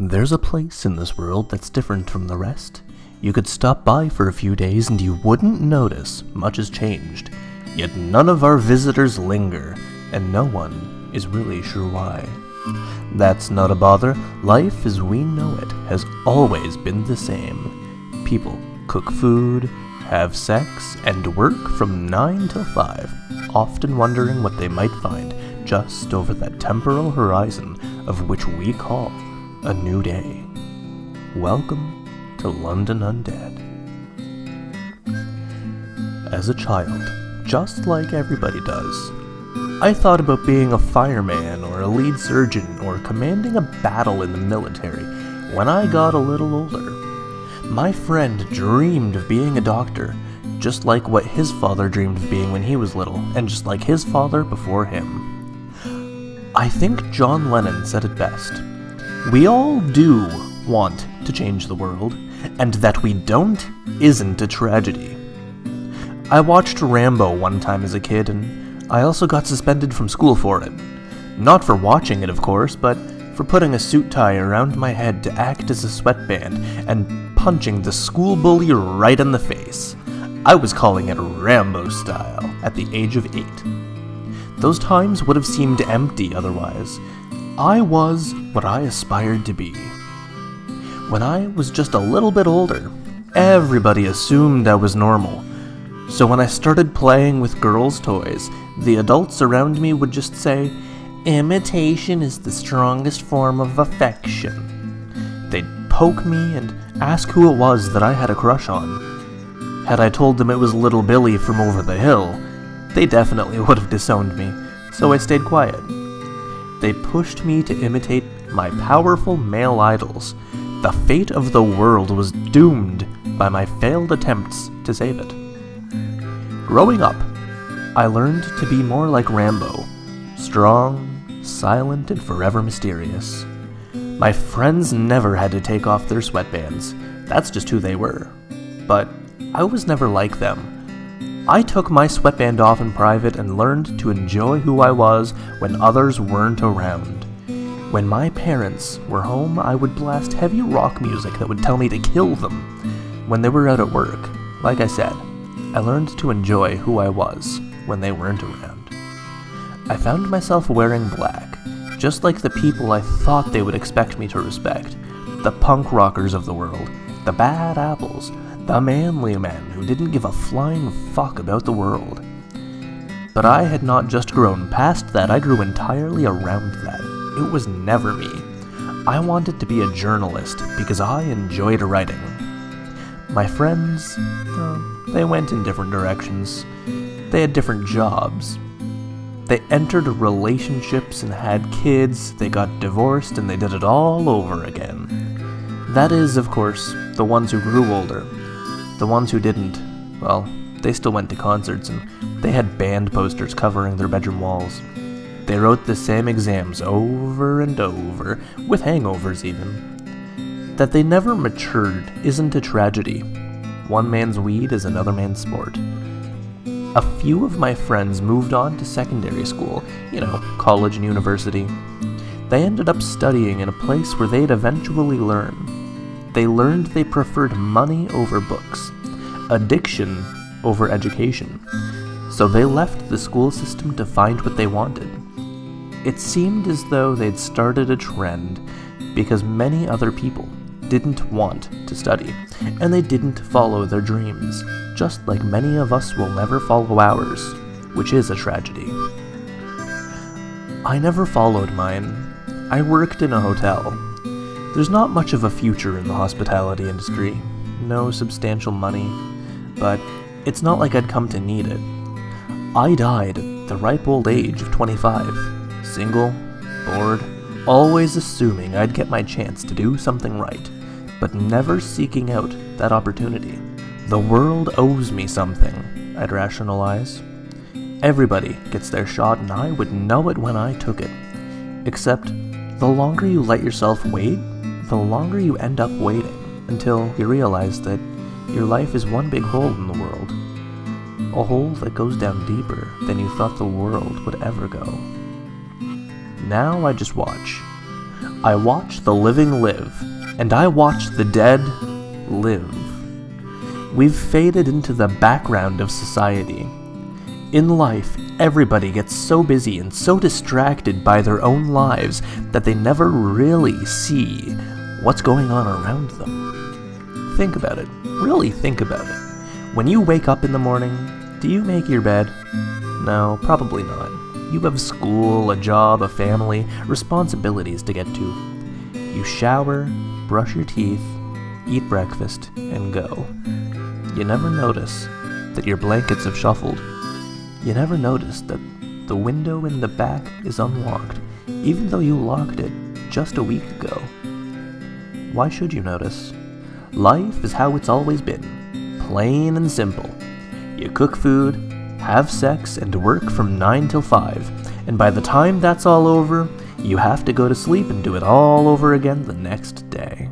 there's a place in this world that's different from the rest. You could stop by for a few days and you wouldn't notice much has changed. Yet none of our visitors linger, and no one is really sure why. That's not a bother. Life as we know it has always been the same. People cook food, have sex, and work from 9 till 5, often wondering what they might find just over that temporal horizon of which we call a new day. Welcome to London Undead. As a child, just like everybody does, I thought about being a fireman or a lead surgeon or commanding a battle in the military when I got a little older. My friend dreamed of being a doctor, just like what his father dreamed of being when he was little, and just like his father before him. I think John Lennon said it best. We all do want to change the world, and that we don't isn't a tragedy. I watched Rambo one time as a kid, and I also got suspended from school for it. Not for watching it, of course, but for putting a suit tie around my head to act as a sweatband and punching the school bully right in the face. I was calling it Rambo style at the age of eight. Those times would have seemed empty otherwise. I was what I aspired to be. When I was just a little bit older, everybody assumed I was normal. So when I started playing with girls' toys, the adults around me would just say, Imitation is the strongest form of affection. They'd poke me and ask who it was that I had a crush on. Had I told them it was little Billy from over the hill, they definitely would have disowned me, so I stayed quiet. They pushed me to imitate my powerful male idols. The fate of the world was doomed by my failed attempts to save it. Growing up, I learned to be more like Rambo strong, silent, and forever mysterious. My friends never had to take off their sweatbands, that's just who they were. But I was never like them. I took my sweatband off in private and learned to enjoy who I was when others weren't around. When my parents were home, I would blast heavy rock music that would tell me to kill them. When they were out at work, like I said, I learned to enjoy who I was when they weren't around. I found myself wearing black, just like the people I thought they would expect me to respect the punk rockers of the world, the bad apples, the manly man who didn't give a flying fuck about the world. But I had not just grown past that, I grew entirely around that. It was never me. I wanted to be a journalist because I enjoyed writing. My friends, well, they went in different directions. They had different jobs. They entered relationships and had kids, they got divorced, and they did it all over again. That is, of course, the ones who grew older, the ones who didn't, well, they still went to concerts and they had band posters covering their bedroom walls. They wrote the same exams over and over, with hangovers even. That they never matured isn't a tragedy. One man's weed is another man's sport. A few of my friends moved on to secondary school, you know, college and university. They ended up studying in a place where they'd eventually learn they learned they preferred money over books, addiction over education, so they left the school system to find what they wanted. It seemed as though they'd started a trend because many other people didn't want to study, and they didn't follow their dreams, just like many of us will never follow ours, which is a tragedy. I never followed mine. I worked in a hotel, there's not much of a future in the hospitality industry, no substantial money, but it's not like I'd come to need it. I died at the ripe old age of 25, single, bored, always assuming I'd get my chance to do something right, but never seeking out that opportunity. The world owes me something, I'd rationalize. Everybody gets their shot, and I would know it when I took it. Except, the longer you let yourself wait, the longer you end up waiting until you realize that your life is one big hole in the world. A hole that goes down deeper than you thought the world would ever go. Now I just watch. I watch the living live, and I watch the dead live. We've faded into the background of society. In life, everybody gets so busy and so distracted by their own lives that they never really see what's going on around them. Think about it. Really think about it. When you wake up in the morning, do you make your bed? No, probably not. You have school, a job, a family, responsibilities to get to. You shower, brush your teeth, eat breakfast, and go. You never notice that your blankets have shuffled. You never notice that the window in the back is unlocked, even though you locked it just a week ago. Why should you notice? Life is how it's always been plain and simple. You cook food, have sex, and work from 9 till 5, and by the time that's all over, you have to go to sleep and do it all over again the next day.